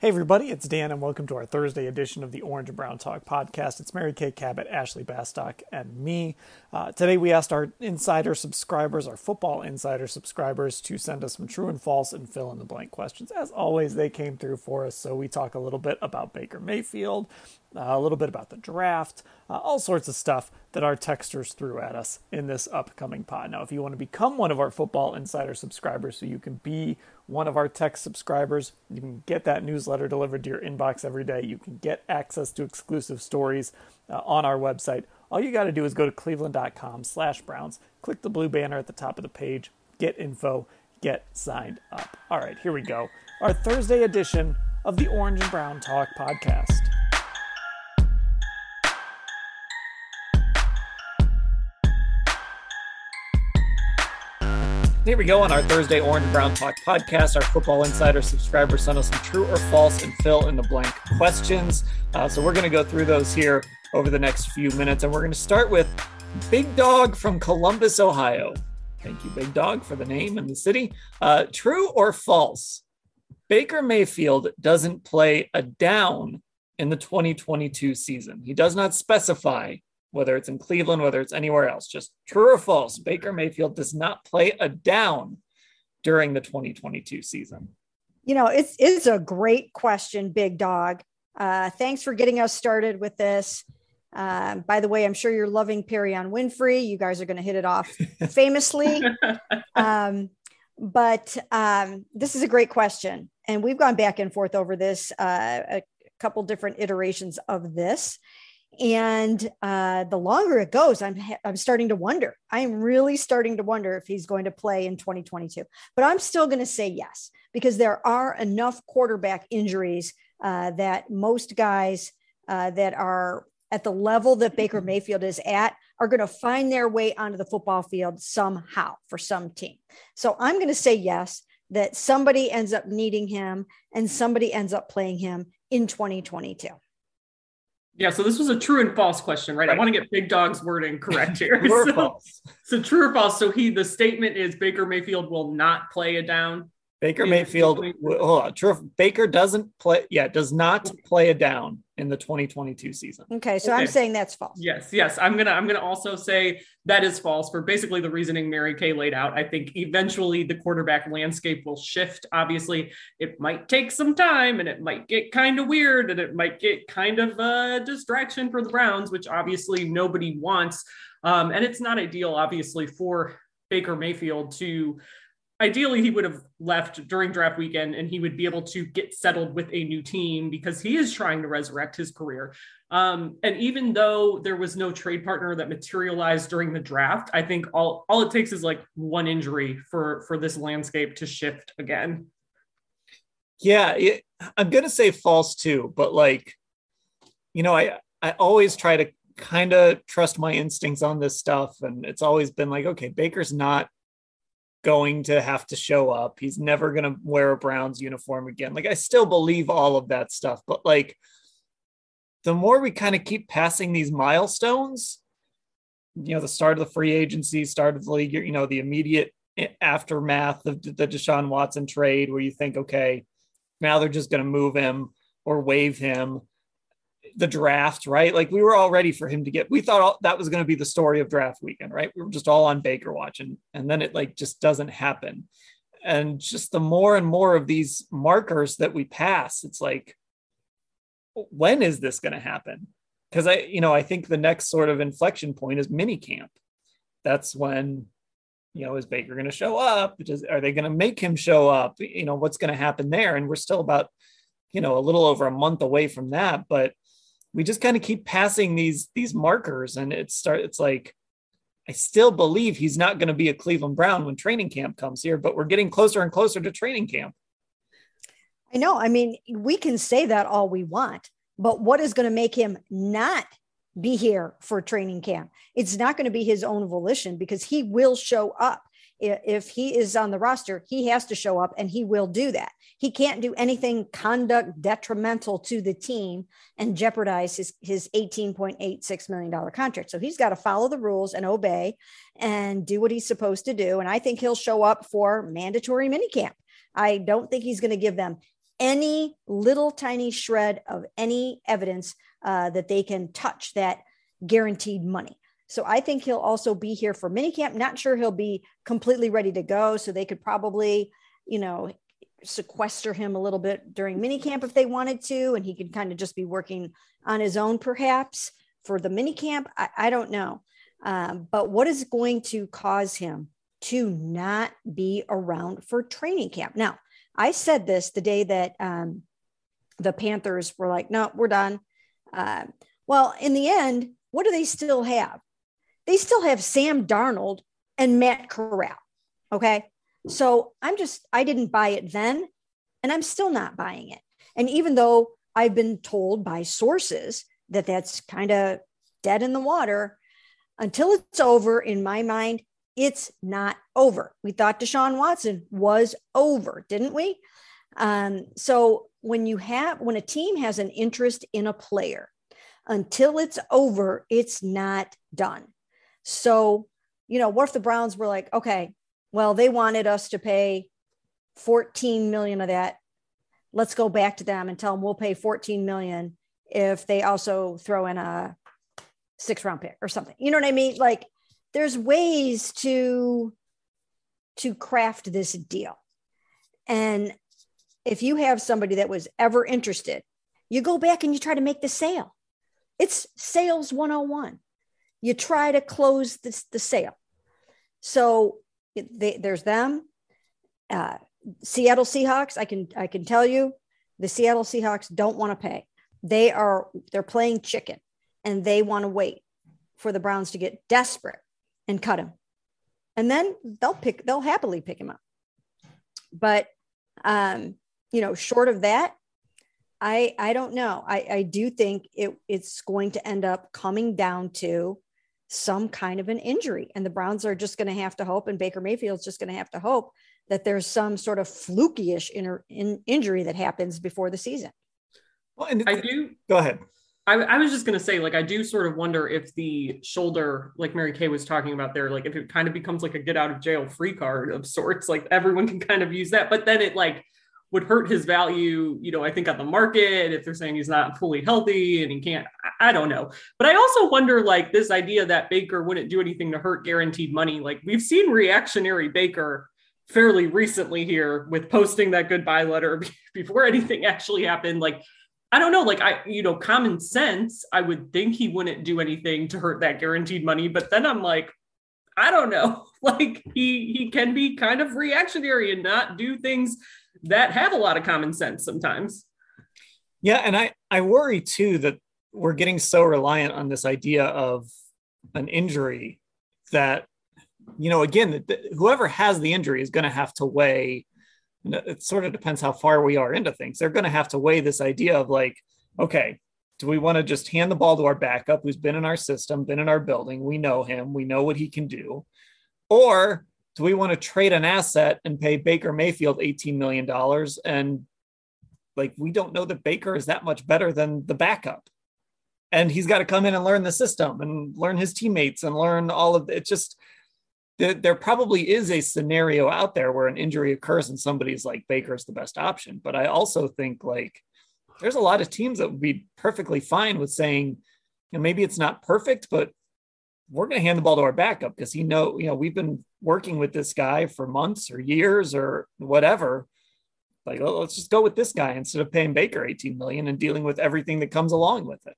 Hey, everybody, it's Dan, and welcome to our Thursday edition of the Orange and Brown Talk podcast. It's Mary Kay Cabot, Ashley Bastock, and me. Uh, today, we asked our insider subscribers, our football insider subscribers, to send us some true and false and fill in the blank questions. As always, they came through for us, so we talk a little bit about Baker Mayfield, uh, a little bit about the draft, uh, all sorts of stuff that our texters threw at us in this upcoming pod. Now, if you want to become one of our Football Insider subscribers so you can be one of our text subscribers, you can get that newsletter delivered to your inbox every day. You can get access to exclusive stories uh, on our website. All you got to do is go to cleveland.com slash Browns, click the blue banner at the top of the page, get info, get signed up. All right, here we go. Our Thursday edition of the Orange and Brown Talk podcast. Here we go on our Thursday Orange Brown Talk podcast. Our Football Insider subscribers sent us some true or false and fill in the blank questions. Uh, so we're going to go through those here over the next few minutes. And we're going to start with Big Dog from Columbus, Ohio. Thank you, Big Dog, for the name and the city. Uh, true or false? Baker Mayfield doesn't play a down in the 2022 season. He does not specify whether it's in Cleveland, whether it's anywhere else. Just true or false, Baker Mayfield does not play a down during the 2022 season. You know, it's it's a great question, Big Dog. Uh, thanks for getting us started with this. Uh, by the way, I'm sure you're loving Perrion Winfrey. You guys are going to hit it off famously. Um, but um, this is a great question, and we've gone back and forth over this uh, a couple different iterations of this. And uh, the longer it goes, I'm I'm starting to wonder. I'm really starting to wonder if he's going to play in 2022. But I'm still going to say yes because there are enough quarterback injuries uh, that most guys uh, that are at the level that Baker Mayfield is at are going to find their way onto the football field somehow for some team. So I'm going to say yes that somebody ends up needing him and somebody ends up playing him in 2022. Yeah, so this was a true and false question, right? right. I want to get Big Dog's wording correct here. true so, or false? So true or false? So he, the statement is Baker Mayfield will not play a down. Baker Mayfield, hold on, true. Baker doesn't play. Yeah, does not play a down in the 2022 season. Okay, so okay. I'm saying that's false. Yes, yes. I'm gonna I'm gonna also say that is false for basically the reasoning Mary Kay laid out. I think eventually the quarterback landscape will shift. Obviously, it might take some time and it might get kind of weird and it might get kind of a distraction for the Browns, which obviously nobody wants. Um, and it's not ideal, obviously, for Baker Mayfield to ideally he would have left during draft weekend and he would be able to get settled with a new team because he is trying to resurrect his career. Um, and even though there was no trade partner that materialized during the draft i think all, all it takes is like one injury for for this landscape to shift again. Yeah it, i'm gonna say false too but like you know i i always try to kind of trust my instincts on this stuff and it's always been like okay baker's not going to have to show up. He's never going to wear a Browns uniform again. Like I still believe all of that stuff, but like the more we kind of keep passing these milestones, you know, the start of the free agency, start of the league, you know, the immediate aftermath of the Deshaun Watson trade, where you think, okay, now they're just going to move him or waive him the draft, right? Like we were all ready for him to get. We thought all, that was going to be the story of draft weekend, right? We were just all on Baker watch, and and then it like just doesn't happen. And just the more and more of these markers that we pass, it's like, when is this going to happen? Because I, you know, I think the next sort of inflection point is mini camp. That's when, you know, is Baker going to show up? Does, are they going to make him show up? You know, what's going to happen there? And we're still about, you know, a little over a month away from that. But we just kind of keep passing these these markers, and it start. It's like I still believe he's not going to be a Cleveland Brown when training camp comes here, but we're getting closer and closer to training camp. I know. I mean, we can say that all we want, but what is going to make him not be here for training camp? It's not going to be his own volition because he will show up. If he is on the roster, he has to show up and he will do that. He can't do anything conduct detrimental to the team and jeopardize his, his $18.86 million contract. So he's got to follow the rules and obey and do what he's supposed to do. And I think he'll show up for mandatory minicamp. I don't think he's going to give them any little tiny shred of any evidence uh, that they can touch that guaranteed money. So I think he'll also be here for minicamp. Not sure he'll be completely ready to go. So they could probably, you know, sequester him a little bit during minicamp if they wanted to, and he could kind of just be working on his own, perhaps for the minicamp. I, I don't know. Um, but what is going to cause him to not be around for training camp? Now, I said this the day that um, the Panthers were like, no, we're done. Uh, well, in the end, what do they still have? They still have Sam Darnold and Matt Corral. Okay. So I'm just, I didn't buy it then, and I'm still not buying it. And even though I've been told by sources that that's kind of dead in the water, until it's over, in my mind, it's not over. We thought Deshaun Watson was over, didn't we? Um, so when you have when a team has an interest in a player, until it's over, it's not done. So, you know, what if the Browns were like, okay, well, they wanted us to pay 14 million of that. Let's go back to them and tell them we'll pay 14 million if they also throw in a six round pick or something. You know what I mean? Like there's ways to to craft this deal. And if you have somebody that was ever interested, you go back and you try to make the sale. It's sales 101. You try to close this, the sale. So they, there's them. Uh, Seattle Seahawks, I can I can tell you, the Seattle Seahawks don't want to pay. They are they're playing chicken, and they want to wait for the Browns to get desperate and cut him. And then they'll pick, they'll happily pick him up. But, um, you know, short of that, I, I don't know. I, I do think it, it's going to end up coming down to some kind of an injury. And the Browns are just going to have to hope, and Baker Mayfield's just going to have to hope that there's some sort of fluky-ish in, in, injury that happens before the season. Well, and I do. Go ahead. I, I, was just going to say, like, I do sort of wonder if the shoulder, like Mary Kay was talking about there, like if it kind of becomes like a get out of jail free card of sorts, like everyone can kind of use that, but then it like would hurt his value, you know, I think on the market if they're saying he's not fully healthy and he can't, I, don't know. But I also wonder, like, this idea that Baker wouldn't do anything to hurt guaranteed money. Like, we've seen reactionary Baker fairly recently here with posting that goodbye letter before anything actually happened. Like, I don't know, like I, you know, common sense, I would think he wouldn't do anything to hurt that guaranteed money, but then I'm like, I don't know. Like he he can be kind of reactionary and not do things that have a lot of common sense sometimes. Yeah, and I I worry too that we're getting so reliant on this idea of an injury that you know again whoever has the injury is going to have to weigh it sort of depends how far we are into things. They're going to have to weigh this idea of like, okay, do we want to just hand the ball to our backup who's been in our system, been in our building? We know him, we know what he can do. Or do we want to trade an asset and pay Baker Mayfield $18 million? And like, we don't know that Baker is that much better than the backup. And he's got to come in and learn the system and learn his teammates and learn all of it. Just, there probably is a scenario out there where an injury occurs and somebody's like Baker's the best option. But I also think like there's a lot of teams that would be perfectly fine with saying, you know, maybe it's not perfect, but we're going to hand the ball to our backup because he know, you know, we've been working with this guy for months or years or whatever. like, oh, let's just go with this guy instead of paying Baker 18 million and dealing with everything that comes along with it.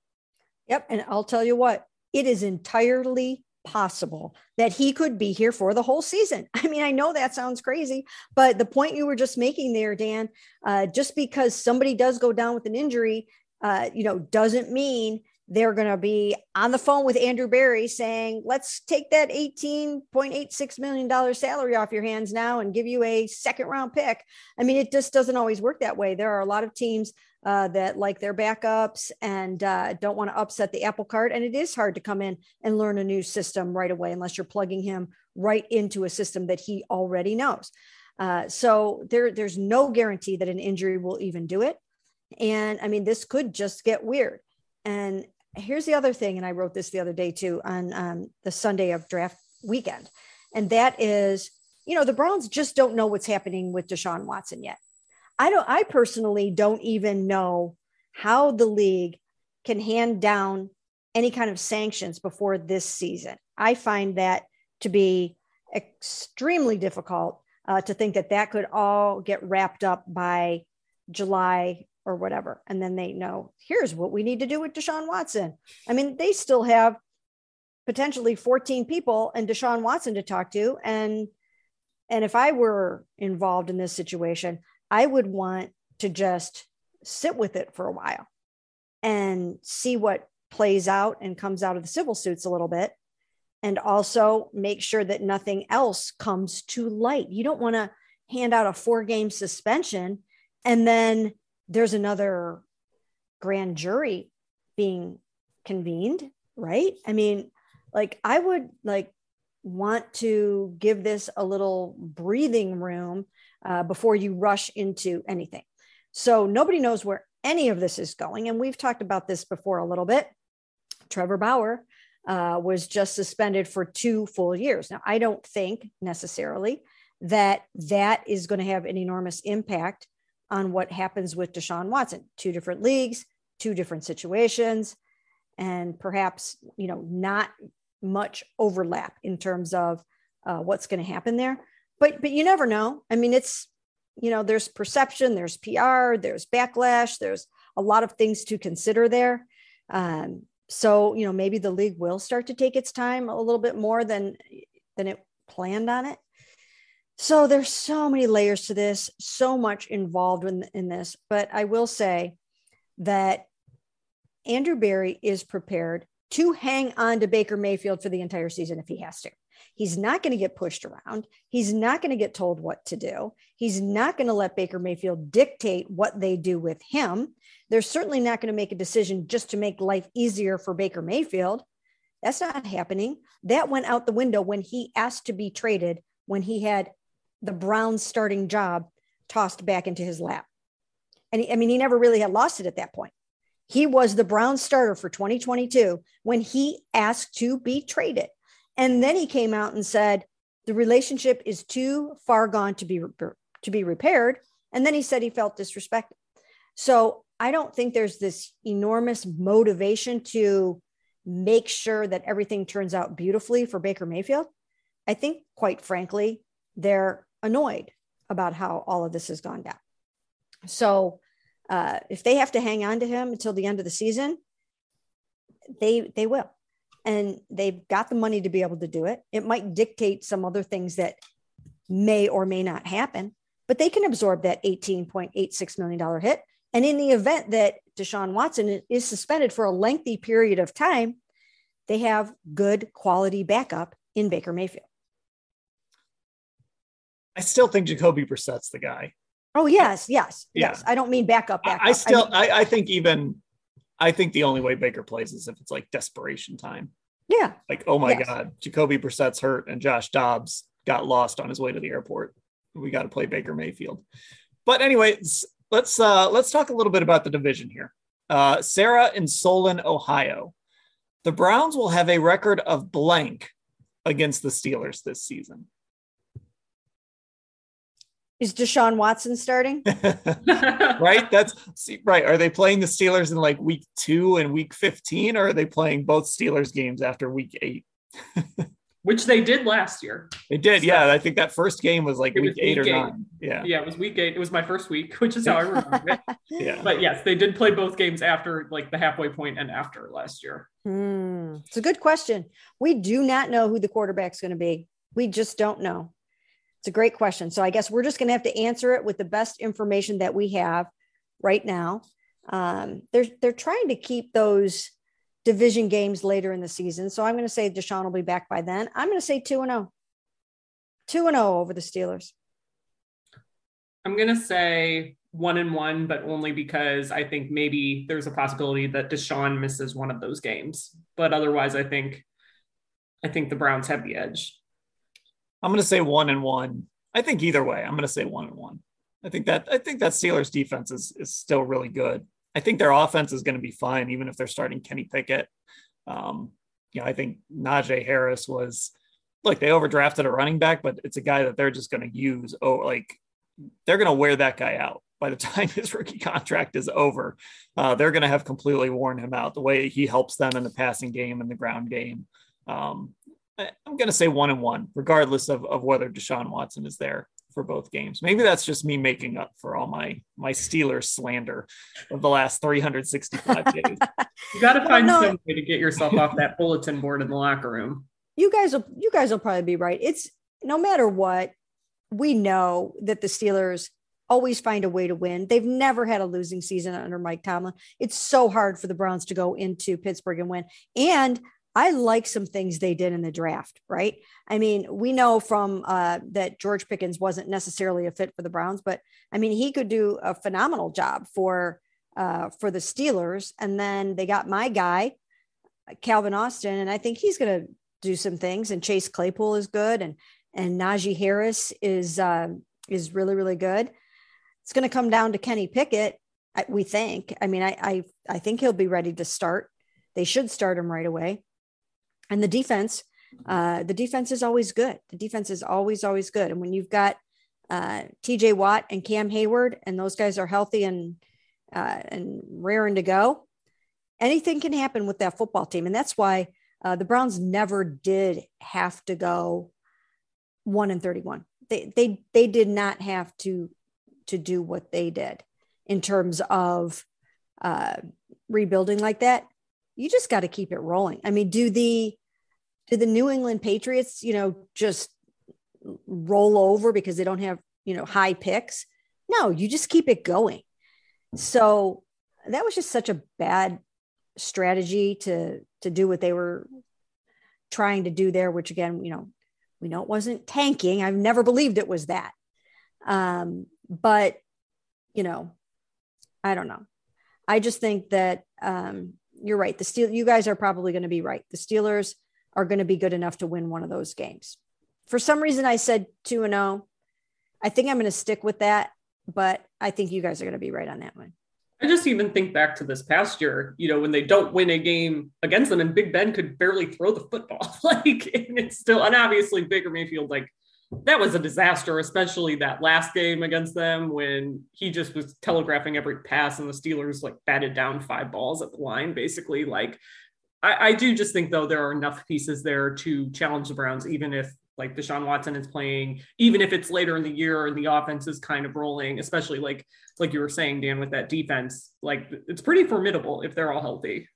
Yep. And I'll tell you what, it is entirely possible that he could be here for the whole season. I mean, I know that sounds crazy, but the point you were just making there, Dan, uh, just because somebody does go down with an injury, uh, you know, doesn't mean they're going to be on the phone with Andrew Berry saying, let's take that $18.86 million salary off your hands now and give you a second round pick. I mean, it just doesn't always work that way. There are a lot of teams uh, that like their backups and uh, don't want to upset the apple cart. And it is hard to come in and learn a new system right away unless you're plugging him right into a system that he already knows. Uh, so there, there's no guarantee that an injury will even do it. And I mean, this could just get weird. And here's the other thing, and I wrote this the other day too on um, the Sunday of draft weekend, and that is, you know, the Browns just don't know what's happening with Deshaun Watson yet. I don't. I personally don't even know how the league can hand down any kind of sanctions before this season. I find that to be extremely difficult uh, to think that that could all get wrapped up by July or whatever. And then they know here's what we need to do with Deshaun Watson. I mean, they still have potentially 14 people and Deshaun Watson to talk to. And and if I were involved in this situation, I would want to just sit with it for a while and see what plays out and comes out of the civil suits a little bit. And also make sure that nothing else comes to light. You don't want to hand out a four game suspension and then there's another grand jury being convened, right? I mean, like I would like want to give this a little breathing room uh, before you rush into anything. So nobody knows where any of this is going. And we've talked about this before a little bit. Trevor Bauer uh, was just suspended for two full years. Now, I don't think necessarily that that is going to have an enormous impact on what happens with Deshaun Watson. Two different leagues, two different situations, and perhaps you know not much overlap in terms of uh, what's going to happen there. But but you never know. I mean, it's you know there's perception, there's PR, there's backlash, there's a lot of things to consider there. Um, so you know maybe the league will start to take its time a little bit more than than it planned on it so there's so many layers to this, so much involved in, in this. But I will say that Andrew Berry is prepared to hang on to Baker Mayfield for the entire season if he has to. He's not going to get pushed around. He's not going to get told what to do. He's not going to let Baker Mayfield dictate what they do with him. They're certainly not going to make a decision just to make life easier for Baker Mayfield. That's not happening. That went out the window when he asked to be traded, when he had the Browns starting job tossed back into his lap. And he, I mean, he never really had lost it at that point. He was the Browns starter for 2022 when he asked to be traded. And then he came out and said, the relationship is too far gone to be to be repaired. And then he said he felt disrespected. So I don't think there's this enormous motivation to make sure that everything turns out beautifully for Baker Mayfield. I think, quite frankly, they're annoyed about how all of this has gone down. So uh, if they have to hang on to him until the end of the season, they they will, and they've got the money to be able to do it. It might dictate some other things that may or may not happen, but they can absorb that eighteen point eight six million dollar hit. And in the event that Deshaun Watson is suspended for a lengthy period of time, they have good quality backup in Baker Mayfield. I still think Jacoby Brissett's the guy. Oh yes, yes, yeah. yes. I don't mean backup. backup. I still, I, mean, I, I, think even, I think the only way Baker plays is if it's like desperation time. Yeah. Like, oh my yes. God, Jacoby Brissett's hurt and Josh Dobbs got lost on his way to the airport. We got to play Baker Mayfield. But anyway, let's uh let's talk a little bit about the division here. Uh, Sarah in Solon, Ohio. The Browns will have a record of blank against the Steelers this season. Is Deshaun Watson starting? right. That's right. Are they playing the Steelers in like week two and week 15, or are they playing both Steelers games after week eight? which they did last year. They did, so, yeah. I think that first game was like week, was eight or eight. nine. Yeah, yeah, it was week eight. It was my first week, which is how I remember it. yeah, but yes, they did play both games after like the halfway point and after last year. Hmm. It's a good question. We do not know who the quarterback's going to be. We just don't know. It's a great question. So I guess we're just going to have to answer it with the best information that we have right now. Um, they're they're trying to keep those division games later in the season. So I'm going to say Deshaun will be back by then. I'm going to say 2 and 0. 2 and 0 over the Steelers. I'm going to say 1 and 1, but only because I think maybe there's a possibility that Deshaun misses one of those games. But otherwise I think I think the Browns have the edge. I'm going to say 1 and 1. I think either way, I'm going to say 1 and 1. I think that I think that Steelers defense is is still really good. I think their offense is going to be fine, even if they're starting Kenny Pickett. Um, you know, I think Najee Harris was look, they overdrafted a running back, but it's a guy that they're just going to use. Oh, like they're going to wear that guy out by the time his rookie contract is over. Uh, they're going to have completely worn him out the way he helps them in the passing game and the ground game. Um, I'm going to say one and one, regardless of, of whether Deshaun Watson is there for both games. Maybe that's just me making up for all my my Steelers slander of the last 365 days. You got to find well, no. some way to get yourself off that bulletin board in the locker room. You guys will you guys will probably be right. It's no matter what, we know that the Steelers always find a way to win. They've never had a losing season under Mike Tomlin. It's so hard for the Browns to go into Pittsburgh and win. And I like some things they did in the draft, right? I mean, we know from uh, that George Pickens wasn't necessarily a fit for the Browns, but I mean, he could do a phenomenal job for uh, for the Steelers. And then they got my guy, Calvin Austin, and I think he's going to do some things. And Chase Claypool is good, and and Najee Harris is uh, is really really good. It's going to come down to Kenny Pickett, we think. I mean, I, I I think he'll be ready to start. They should start him right away and the defense uh, the defense is always good. The defense is always always good. And when you've got uh, tj watt and cam heyward and those guys are healthy and uh, and raring to go anything can happen with that football team. And that's why uh, the browns never did have to go 1 and 31 they they they did not have to to do what they did in terms of uh, rebuilding like that you just got to keep it rolling i mean do the do the New England Patriots, you know, just roll over because they don't have, you know, high picks? No, you just keep it going. So that was just such a bad strategy to to do what they were trying to do there, which again, you know, we know it wasn't tanking. I've never believed it was that. Um, but you know, I don't know. I just think that um, you're right. The steel, you guys are probably going to be right. The Steelers are going to be good enough to win one of those games. For some reason, I said 2 and 0. I think I'm going to stick with that, but I think you guys are going to be right on that one. I just even think back to this past year, you know, when they don't win a game against them and Big Ben could barely throw the football. like, and it's still, and obviously Baker Mayfield, like, that was a disaster, especially that last game against them when he just was telegraphing every pass and the Steelers like batted down five balls at the line, basically. Like, I, I, do just think though there are enough pieces there to challenge the Browns, even if like Deshaun Watson is playing, even if it's later in the year and the offense is kind of rolling, especially like like you were saying, Dan, with that defense, like it's pretty formidable if they're all healthy.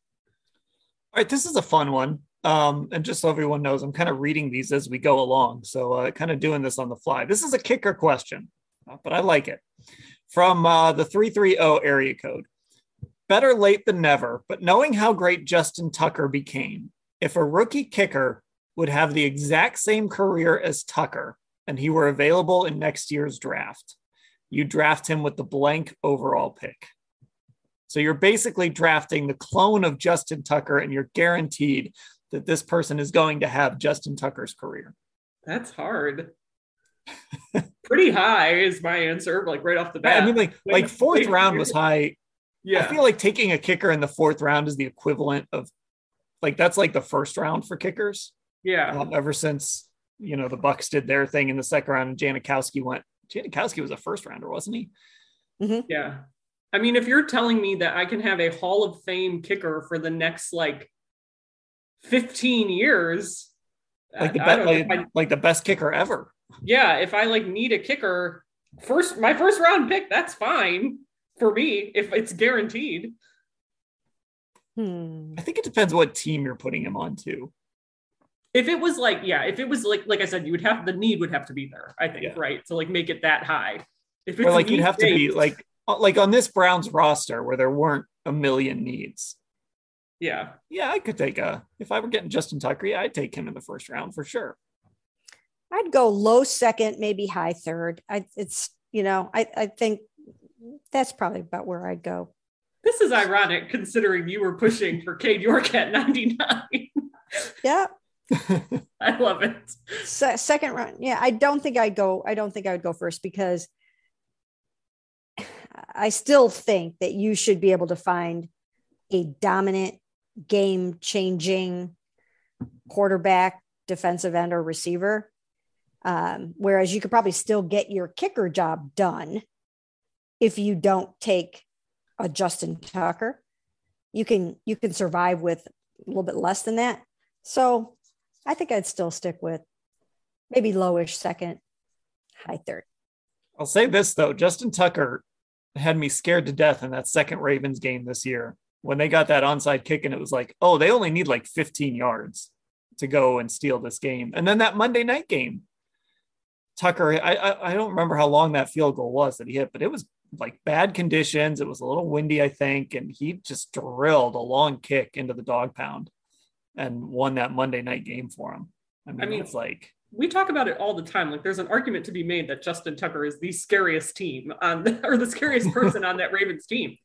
All right, this is a fun one. Um, and just so everyone knows, I'm kind of reading these as we go along. So uh, kind of doing this on the fly. This is a kicker question, but I like it. From uh, the 330 area code better late than never, but knowing how great Justin Tucker became, if a rookie kicker would have the exact same career as Tucker and he were available in next year's draft, you draft him with the blank overall pick. So you're basically drafting the clone of Justin Tucker and you're guaranteed that this person is going to have Justin Tucker's career. That's hard. Pretty high is my answer, like right off the bat. I mean, like, like fourth round was high yeah. I feel like taking a kicker in the fourth round is the equivalent of like that's like the first round for kickers. Yeah. Um, ever since, you know, the Bucs did their thing in the second round and Janikowski went. Janikowski was a first rounder, wasn't he? Mm-hmm. Yeah. I mean, if you're telling me that I can have a Hall of Fame kicker for the next like 15 years, like the, I be- like, I- like the best kicker ever. yeah, if I like need a kicker, first my first round pick, that's fine for me if it's guaranteed. Hmm. I think it depends what team you're putting him on too. If it was like, yeah, if it was like, like I said, you would have the need would have to be there. I think, Yeah. right, to like make it that high. If it's Or like you'd need have to be like uh, like on this Browns roster where there weren't a million needs. Yeah, Yeah, I could take a if I were getting Justin Tucker, yeah, I'd take him in the first round for sure. I'd go low second, maybe high third. I it's you know, I, I think that's probably about where I'd go. this is ironic considering you were pushing for Cade York at 99. Yeah. I love it. Se- second round. Yeah, I don't think I'd go. I don't think I would go first because I still think that you should be able to find a dominant, game changing quarterback, defensive end, or receiver. Um, whereas you could probably still get your kicker job done if you don't take a Justin Tucker. You can you can survive with a little bit less than that. So I think I'd still stick with maybe lowish second, high third. I'll say this though, Justin Tucker had me scared to death in that second Ravens game this year when they got that onside kick and it was like, oh, they only need like 15 yards to go and steal this game. And then that Monday night game, Tucker, I, I I don't remember how long that field goal was that he hit, but it was like bad conditions. It was a little windy, I think, and he just drilled a long kick into the dog pound and won that Monday night game for him. I mean, mean, it's like we talk about it all the time. Like there's an argument to be made that Justin Tucker is the scariest team on or the scariest person on that Ravens team.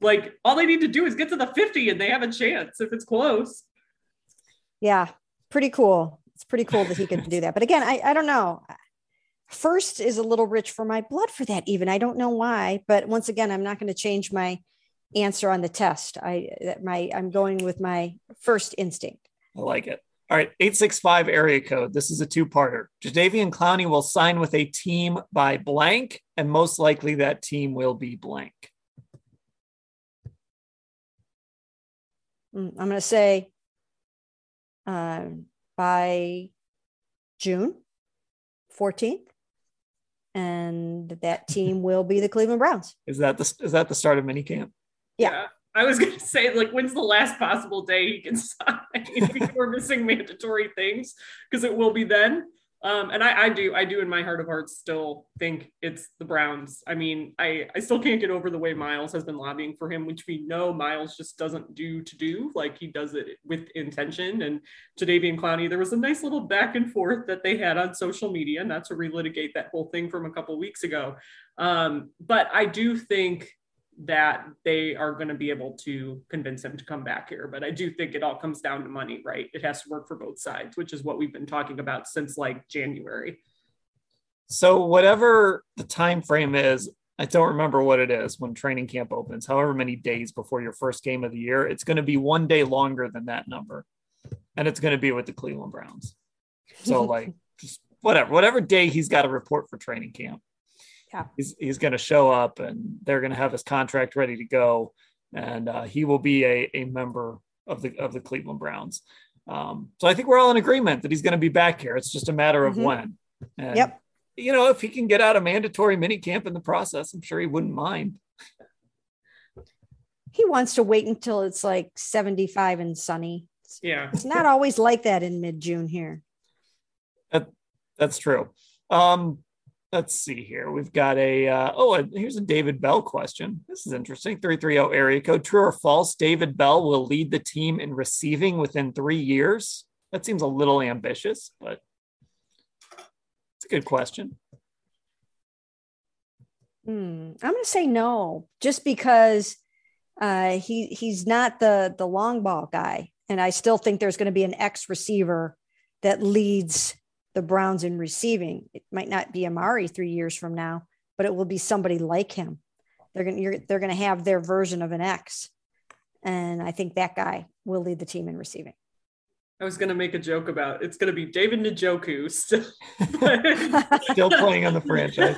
Like all they need to do is get to the 50 and they have a chance if it's close. Yeah, pretty cool. It's pretty cool that he could do that. But again, I, I don't know. First is a little rich for my blood for that, even. I don't know why. But once again, I'm not going to change my answer on the test. I that my I'm going with my first instinct. I like it. All right, 865 area code. This is a two-parter. Jadeveon Clowney will sign with a team by blank, and most likely that team will be blank. I'm going to say um, by June 14th, and that team will be the Cleveland Browns. Is that the is that the start of minicamp? Yeah. I was gonna say, like, when's the last possible day he can sign if we're missing mandatory things? Because it will be then. Um, and I, I do, I do in my heart of hearts still think it's the Browns. I mean, I, I still can't get over the way Myles has been lobbying for him, which we know Myles just doesn't do to do. Like he does it with intention. And to Jadeveon Clowney, there was a nice little back and forth that they had on social media, not to relitigate that whole thing from a couple weeks ago. Um, but I do think that they are going to be able to convince him to come back here. But I do think it all comes down to money, right? It has to work for both sides, which is what we've been talking about since like January. So whatever the time frame is, I don't remember what it is when training camp opens. However many days before your first game of the year, it's going to be one day longer than that number, and it's going to be with the Cleveland Browns. So like, just whatever, whatever day he's got to report for training camp. Yeah. he's he's going to show up, and they're going to have his contract ready to go, and uh, he will be a a member of the of the Cleveland Browns. Um, so I think we're all in agreement that he's going to be back here. It's just a matter of Mhm. when. And, Yep. You know, if he can get out a mandatory mini camp in the process, I'm sure he wouldn't mind. He wants to wait until it's like 75 and sunny. Yeah. It's not always like that in mid June here. That, That's true. Um, let's see here. We've got a uh, oh, here's a David Bell question. This is interesting. 330 area code. True or false? David Bell will lead the team in receiving within three years. That seems a little ambitious, but it's a good question. Hmm, I'm going to say no, just because uh, he he's not the the long ball guy, and I still think there's going to be an X receiver that leads the Browns in receiving. It might not be Amari three years from now, but it will be somebody like him. They're going they're going to have their version of an X, and I think that guy will lead the team in receiving. I was gonna make a joke about it's gonna be David Njoku still, still playing on the franchise.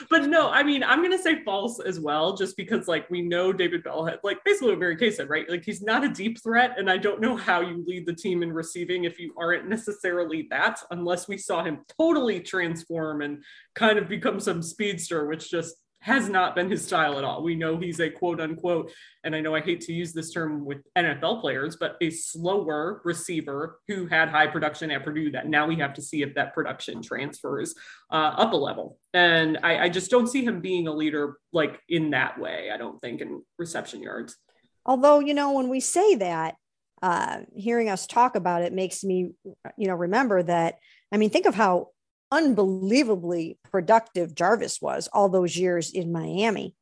but no, I mean I'm gonna say false as well, just because like we know David Bell had like basically what Mary Kay said, right? Like he's not a deep threat, and I don't know how you lead the team in receiving if you aren't necessarily that, unless we saw him totally transform and kind of become some speedster, which just has not been his style at all. We know he's a quote unquote, and I know I hate to use this term with NFL players, but a slower receiver who had high production at Purdue that now we have to see if that production transfers uh, up a level. And I, I just don't see him being a leader like in that way, I don't think, in reception yards. Although, you know, when we say that, uh, hearing us talk about it makes me, you know, remember that. I mean, think of how unbelievably productive Jarvis was all those years in Miami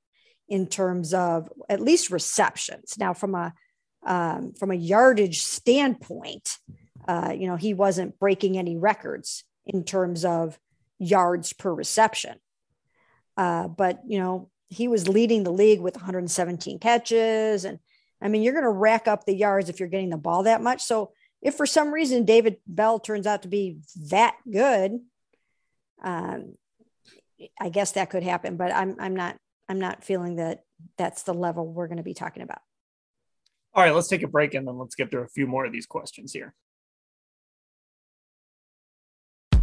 in terms of at least receptions. Now, from a um, from a yardage standpoint, uh, you know, he wasn't breaking any records in terms of yards per reception. Uh, but you know, he was leading the league with 117 catches, and I mean, you're going to rack up the yards if you're getting the ball that much. So, if for some reason David Bell turns out to be that good, um, I guess that could happen, but I'm I'm not I'm not feeling that that's the level we're going to be talking about. All right, let's take a break and then let's get through a few more of these questions here.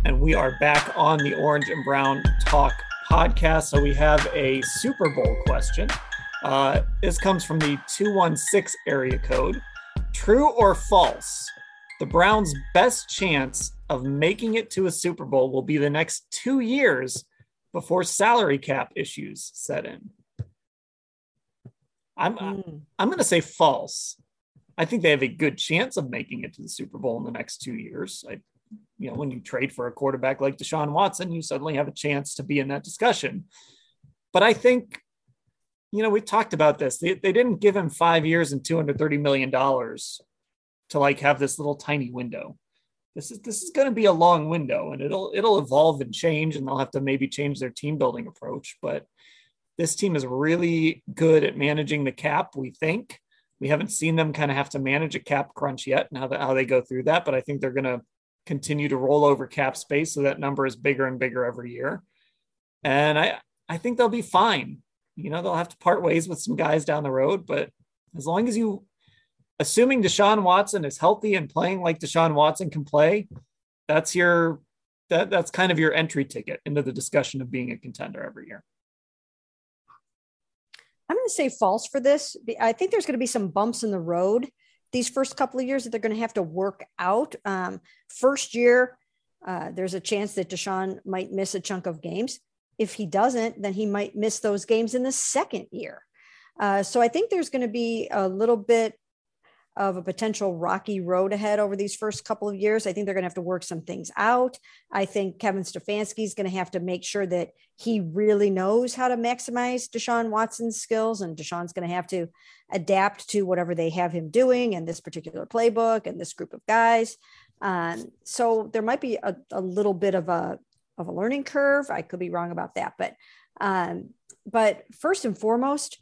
And we are back on the Orange and Brown Talk podcast. So we have a Super Bowl question. Uh, this comes from the 216 area code. True or false? The Browns' best chance of making it to a Super Bowl will be the next two years before salary cap issues set in. I'm mm. I'm going to say false. I think they have a good chance of making it to the Super Bowl in the next two years. I, you know, when you trade for a quarterback like Deshaun Watson, you suddenly have a chance to be in that discussion. But I think, you know, we talked about this. They, they didn't give him five years and two hundred thirty million dollars to like have this little tiny window. This is this is going to be a long window and it'll it'll evolve and change and they'll have to maybe change their team building approach but this team is really good at managing the cap we think. We haven't seen them kind of have to manage a cap crunch yet and how, the, how they go through that but i think they're going to continue to roll over cap space so that number is bigger and bigger every year. And i i think they'll be fine. You know they'll have to part ways with some guys down the road but as long as you assuming Deshaun Watson is healthy and playing like Deshaun Watson can play, that's your that that's kind of your entry ticket into the discussion of being a contender every year. I'm going to say false for this. I think there's going to be some bumps in the road these first couple of years that they're going to have to work out. Um, first year, uh, there's a chance that Deshaun might miss a chunk of games. If he doesn't, then he might miss those games in the second year. Uh, so I think there's going to be a little bit of a potential rocky road ahead over these first couple of years. I think they're going to have to work some things out. I think Kevin Stefanski is going to have to make sure that he really knows how to maximize Deshaun Watson's skills, and Deshaun's going to have to adapt to whatever they have him doing and this particular playbook and this group of guys. Um, so there might be a, a, little bit of a of a learning curve. I could be wrong about that, but um, but first and foremost,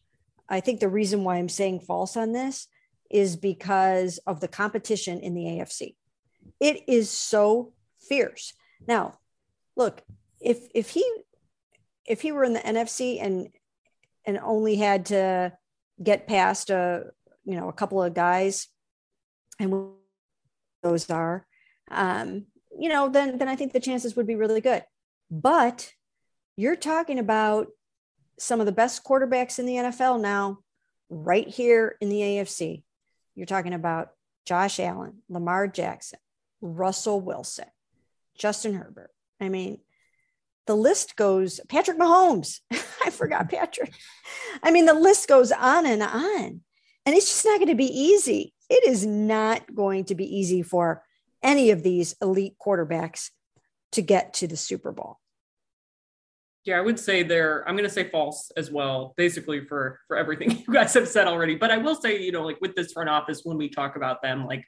I think the reason why I'm saying false on this is because of the competition in the AFC. It is so fierce. Now, look, if if he if he were in the NFC and and only had to get past a you know a couple of guys and those are um you know then then I think the chances would be really good. But you're talking about some of the best quarterbacks in the NFL now right here in the AFC you're talking about Josh Allen, Lamar Jackson, Russell Wilson, Justin Herbert. I mean, the list goes Patrick Mahomes. I forgot Patrick. I mean, the list goes on and on. And it's just not going to be easy. It is not going to be easy for any of these elite quarterbacks to get to the Super Bowl. Yeah, I would say they're I'm going to say false as well, basically for for everything you guys have said already. But I will say, you know, like with this front office when we talk about them, like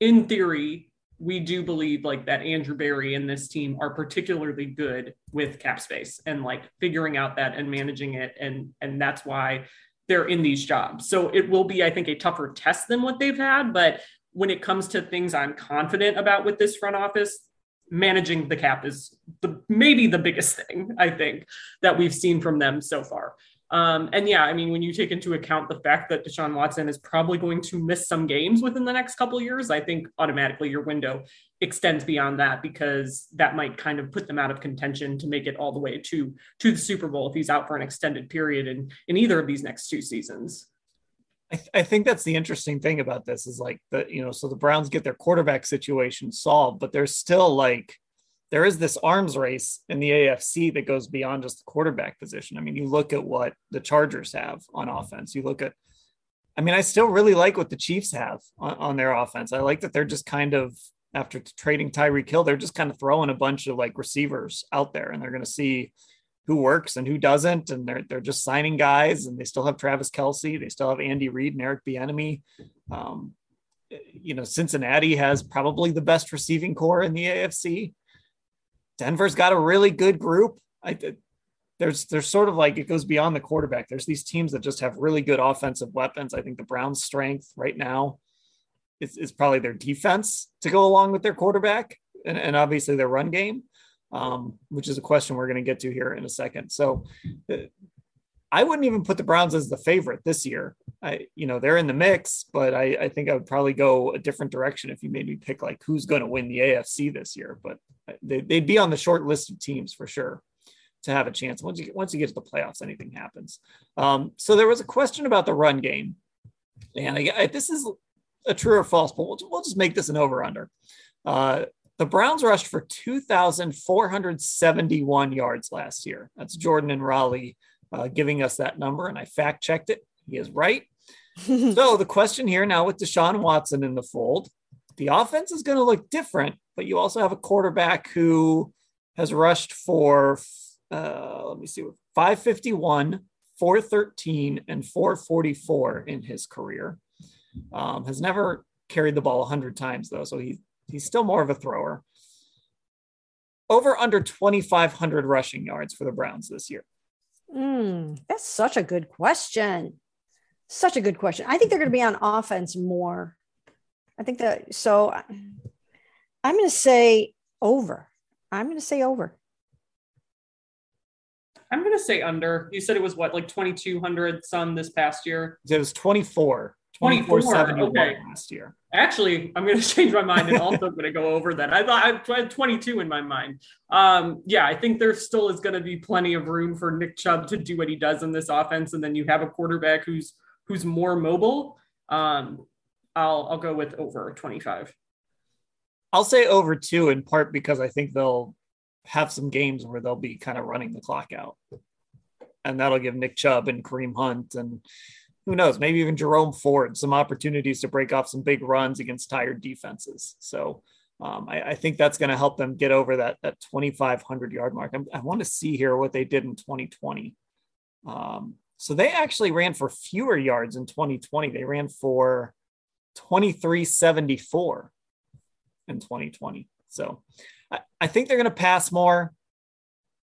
in theory, we do believe like that Andrew Berry and this team are particularly good with cap space and like figuring out that and managing it and and that's why they're in these jobs. So it will be I think a tougher test than what they've had, but when it comes to things I'm confident about with this front office, managing the cap is the maybe the biggest thing I think that we've seen from them so far. Um, and yeah, I mean, when you take into account the fact that Deshaun Watson is probably going to miss some games within the next couple years, I think automatically your window extends beyond that because that might kind of put them out of contention to make it all the way to to the Super Bowl if he's out for an extended period in in either of these next two seasons. I, th- I think that's the interesting thing about this is like the you know so the Browns get their quarterback situation solved, but there's still like there is this arms race in the AFC that goes beyond just the quarterback position. I mean, you look at what the Chargers have on mm-hmm. offense. You look at, I mean, I still really like what the Chiefs have on, on their offense. I like that they're just kind of after trading Tyreek Hill, they're just kind of throwing a bunch of like receivers out there, and they're going to see who works and who doesn't, and they're they're just signing guys, and they still have Travis Kelce. they still have Andy Reid and Eric Bieniemy. Um, you know, Cincinnati has probably the best receiving corps in the AFC. Denver's got a really good group. I there's there's sort of like it goes beyond the quarterback. There's these teams that just have really good offensive weapons. I think the Browns' strength right now is, is probably their defense to go along with their quarterback and, and obviously their run game, um, which is a question we're going to get to here in a second. So uh, I wouldn't even put the Browns as the favorite this year. I, you know, they're in the mix, but I, I think I would probably go a different direction if you made me pick like who's going to win the AFC this year. But they, would be on the short list of teams for sure to have a chance. Once you once you get to the playoffs, anything happens. Um, so there was a question about the run game, and I, I, this is a true or false, but we'll, we'll just make this an over under. Uh, the Browns rushed for 2,471 yards last year. That's Jordan and Raleigh uh, giving us that number, and I fact checked it. He is right. so the question here now with Deshaun Watson in the fold, the offense is going to look different, but you also have a quarterback who has rushed for, uh, let me see, 551, 413, and 444 in his career. Um, has never carried the ball 100 times, though, so he, he's still more of a thrower. Over under 2,500 rushing yards for the Browns this year. Mm, that's such a good question. Such a good question. I think they're going to be on offense more. I think that so I'm going to say over. I'm going to say over. I'm going to say under. You said it was what, like 2,200 some this past year? It was 24. 24 okay. last year. Actually, I'm going to change my mind and also going to go over that. I thought I had 22 in my mind. Um, yeah, I think there still is going to be plenty of room for Nick Chubb to do what he does in this offense, and then you have a quarterback who's who's more mobile. Um, I'll I'll go with over 25. I'll say over two in part because I think they'll have some games where they'll be kind of running the clock out, and that'll give Nick Chubb and Kareem Hunt and who knows, maybe even Jerome Ford some opportunities to break off some big runs against tired defenses. So um, I, I, think that's going to help them get over that that 2,500 yard mark. I'm, i want to see here what they did in 2020. Um, so they actually ran for fewer yards in 2020. They ran for 2374 in 2020. So I, I think they're going to pass more.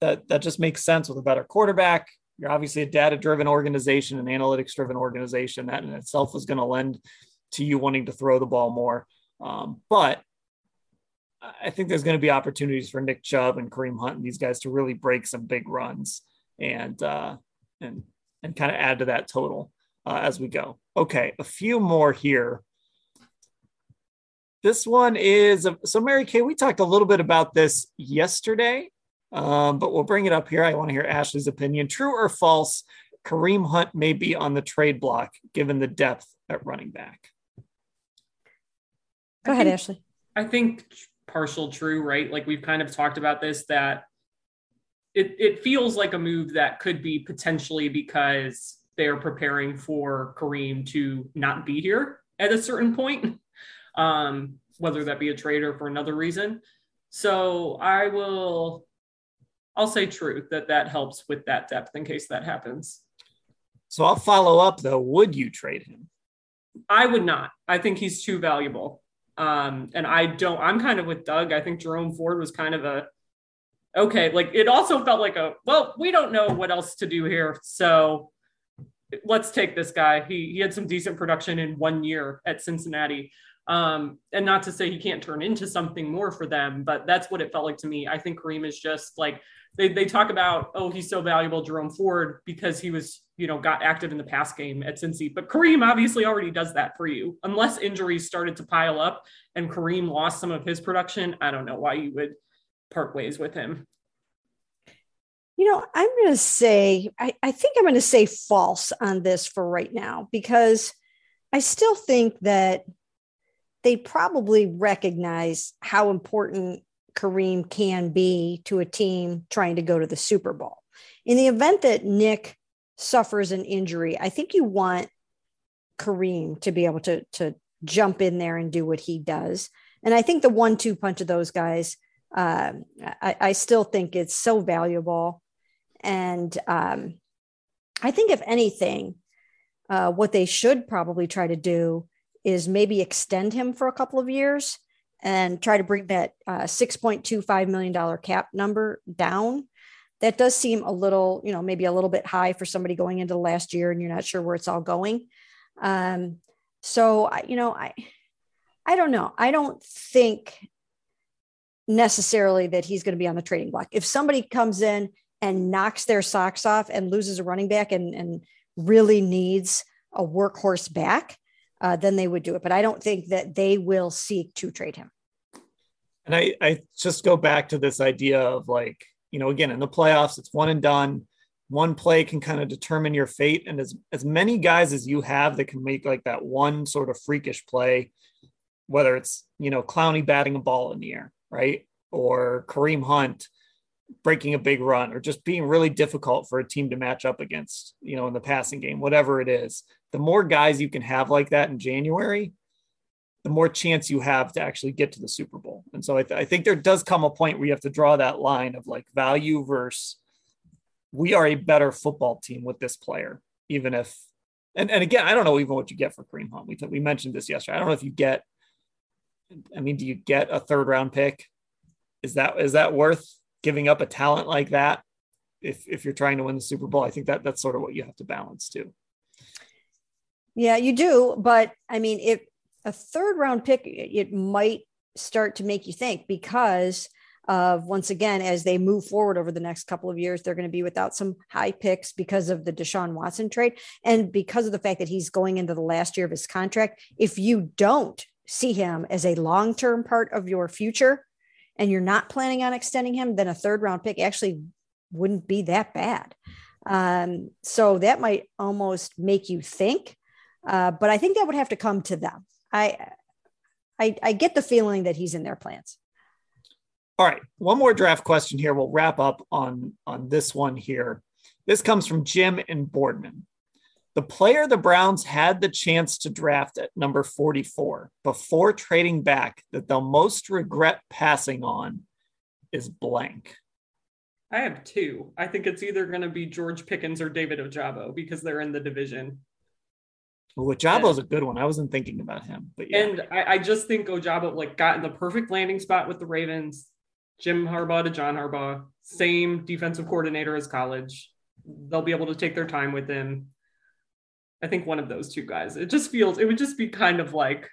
That that just makes sense with a better quarterback. You're obviously a data driven organization, an analytics driven organization. That in itself is going to lend to you wanting to throw the ball more. Um, but I think there's going to be opportunities for Nick Chubb and Kareem Hunt and these guys to really break some big runs and uh, and and kind of add to that total uh, as we go. Okay, a few more here. This one is so Mary Kay. We talked a little bit about this yesterday, um, but we'll bring it up here. I want to hear Ashley's opinion. True or false? Kareem Hunt may be on the trade block given the depth at running back. Go ahead, Ashley. I think partial true, right? Like we've kind of talked about this that it, it feels like a move that could be potentially because they're preparing for Kareem to not be here at a certain point, um, whether that be a trade or for another reason. So I will I'll say true that that helps with that depth in case that happens. So I'll follow up though. Would you trade him? I would not. I think he's too valuable. Um, and I don't, I'm kind of with Doug. I think Jerome Ford was kind of a, okay, like it also felt like a, well, we don't know what else to do here. So let's take this guy. He, he had some decent production in one year at Cincinnati. Um, and not to say he can't turn into something more for them, but that's what it felt like to me. I think Kareem is just like they, they talk about, oh, he's so valuable, Jerome Ford, because he was, you know, got active in the pass game at Cincy. But Kareem obviously already does that for you. Unless injuries started to pile up and Kareem lost some of his production, I don't know why you would part ways with him. You know, I'm going to say, I, I think I'm going to say false on this for right now because I still think that they probably recognize how important Kareem can be to a team trying to go to the Super Bowl. In the event that Nick suffers an injury, I think you want Kareem to be able to, to jump in there and do what he does. And I think the one two punch of those guys, uh, I, I, still think it's so valuable. And um, I think, if anything, uh, what they should probably try to do is maybe extend him for a couple of years and try to bring that uh, $6.25 million cap number down. That does seem a little, you know, maybe a little bit high for somebody going into the last year and you're not sure where it's all going. Um, so, you know, I, I don't know. I don't think necessarily that he's going to be on the trading block. If somebody comes in and knocks their socks off and loses a running back and, and really needs a workhorse back, uh, then they would do it. But I don't think that they will seek to trade him. And I, I just go back to this idea of like, you know, again, in the playoffs, it's one and done. One play can kind of determine your fate. And as, as many guys as you have that can make like that one sort of freakish play, whether it's, you know, Clowney batting a ball in the air, right? Or Kareem Hunt breaking a big run or just being really difficult for a team to match up against, you know, in the passing game, whatever it is. The more guys you can have like that in January, the more chance you have to actually get to the Super Bowl. And so I, th- I think there does come a point where you have to draw that line of like value versus we are a better football team with this player, even if, and, and again, I don't know even what you get for Kareem Hunt. We, t- we mentioned this yesterday. I don't know if you get, I mean, do you get a third round pick? Is that, is that worth giving up a talent like that if if you're trying to win the Super Bowl. I think that that's sort of what you have to balance too. Yeah, you do, but I mean, if a third round pick, it might start to make you think because of once again as they move forward over the next couple of years they're going to be without some high picks because of the Deshaun Watson trade and because of the fact that he's going into the last year of his contract if you don't see him as a long-term part of your future and you're not planning on extending him, then a third round pick actually wouldn't be that bad. Um, so that might almost make you think, uh, but I think that would have to come to them. I, I, I get the feeling that he's in their plans. All right, one more draft question here. We'll wrap up on on this one here. This comes from Jim and Boardman. The player the Browns had the chance to draft at number 44 before trading back that they'll most regret passing on is blank. I have two. I think it's either going to be George Pickens or David Ojabo because they're in the division. Well, Ojabo's a good one. I wasn't thinking about him, but yeah. And I, I just think Ojabo like got in the perfect landing spot with the Ravens. Jim Harbaugh to John Harbaugh, same defensive coordinator as college. They'll be able to take their time with him. I think one of those two guys. It just feels it would just be kind of like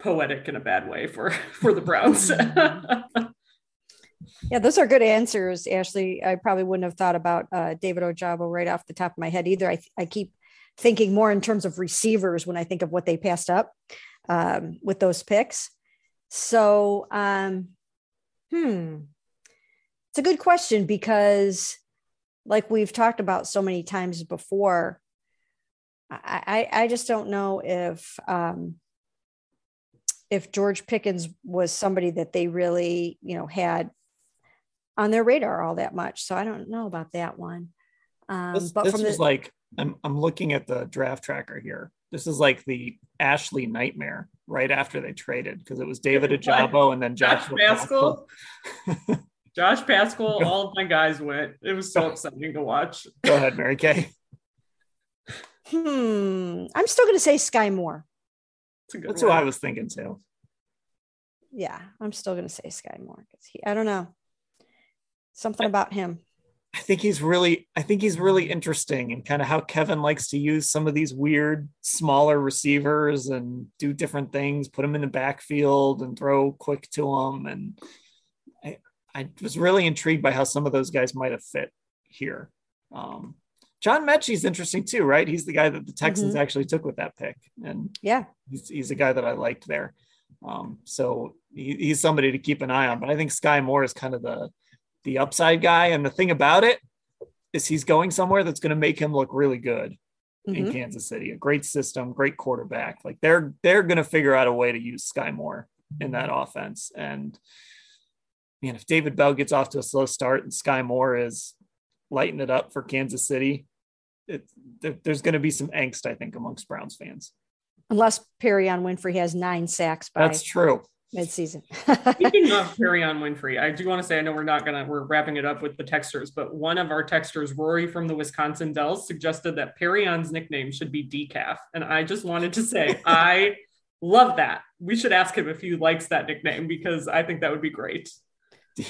poetic in a bad way for for the Browns. yeah, those are good answers, Ashley. I probably wouldn't have thought about uh, David Ojabo right off the top of my head either. I, I keep thinking more in terms of receivers when I think of what they passed up um, with those picks. So, um, hmm, it's a good question because, like we've talked about so many times before, I, I just don't know if um, if George Pickens was somebody that they really, you know, had on their radar all that much. So I don't know about that one. Um, this, but this from the, like I'm I'm looking at the draft tracker here. This is like the Ashley nightmare right after they traded because it was David Ojabo and then Josh Paschal. Josh Paschal, all of my guys went. It was so exciting to watch. Go ahead, Mary Kay. Hmm. I'm still going to say Skyy Moore. That's, That's who I was thinking too. Yeah, I'm still going to say Skyy Moore because he. I don't know. Something about him. I think he's really, I think he's really interesting and kind of how Kevin likes to use some of these weird smaller receivers and do different things, put them in the backfield and throw quick to them. And I, I was really intrigued by how some of those guys might have fit here. Um, John Metchie's interesting too, right? He's the guy that the Texans mm-hmm. actually took with that pick, and yeah, he's, he's a guy that I liked there. Um, so he, he's somebody to keep an eye on. But I think Skyy Moore is kind of the the upside guy, and the thing about it is he's going somewhere that's going to make him look really good mm-hmm. in Kansas City. A great system, great quarterback. Like they're they're going to figure out a way to use Skyy Moore in that offense. And man, if David Bell gets off to a slow start and Skyy Moore is lighting it up for Kansas City, it, there, there's going to be some angst, I think, amongst Browns fans. Unless Perrion Winfrey has nine sacks by that's true midseason. Speaking of Perrion Winfrey, I do want to say I know we're not gonna we're wrapping it up with the texters, but one of our texters, Rory from the Wisconsin Dells, suggested that Perrion's nickname should be Decaf, and I just wanted to say I love that. We should ask him if he likes that nickname because I think that would be great.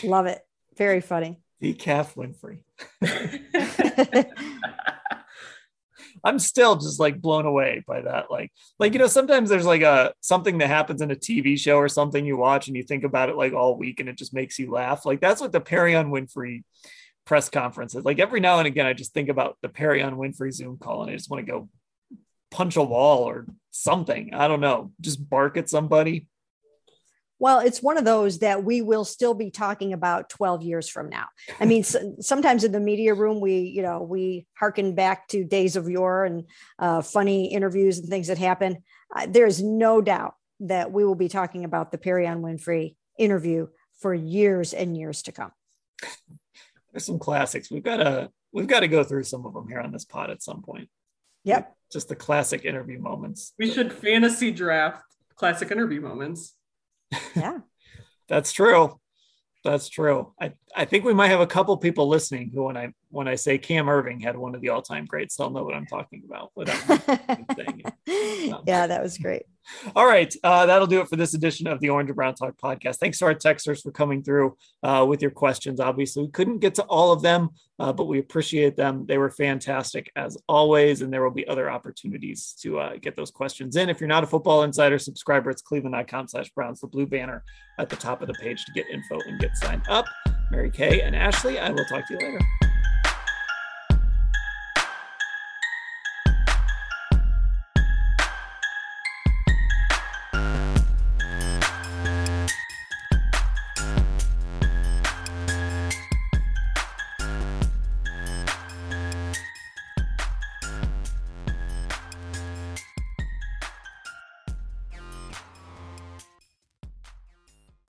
Love it. Very funny. Decaf Winfrey. I'm still just like blown away by that. Like, like you know, sometimes there's like a something that happens in a TV show or something you watch and you think about it like all week and it just makes you laugh. Like that's what the Perrion Winfrey press conference is. Like every now and again, I just think about the Perrion Winfrey Zoom call and I just want to go punch a wall or something. I don't know, just bark at somebody. Well, it's one of those that we will still be talking about 12 years from now. I mean, so, sometimes in the media room, we, you know, we harken back to days of yore and uh, funny interviews and things that happen. Uh, there is no doubt that we will be talking about the Perrion Winfrey interview for years and years to come. There's some classics. We've got to we've got to go through some of them here on this pod at some point. Yep. Just the classic interview moments. We should fantasy draft classic interview moments. Yeah. That's true. That's true. I, I think we might have a couple people listening who, when I when I say Cam Erving had one of the all time greats, they'll know what I'm talking about without saying it. Um, yeah, that was great. All right. Uh, that'll do it for this edition of the Orange and Brown Talk podcast. Thanks to our texters for coming through uh, with your questions. Obviously, we couldn't get to all of them, uh, but we appreciate them. They were fantastic as always, and there will be other opportunities to uh, get those questions in. If you're not a Football Insider subscriber, it's cleveland.com slash Browns, the blue banner at the top of the page to get info and get signed up. Mary Kay and Ashley, I will talk to you later.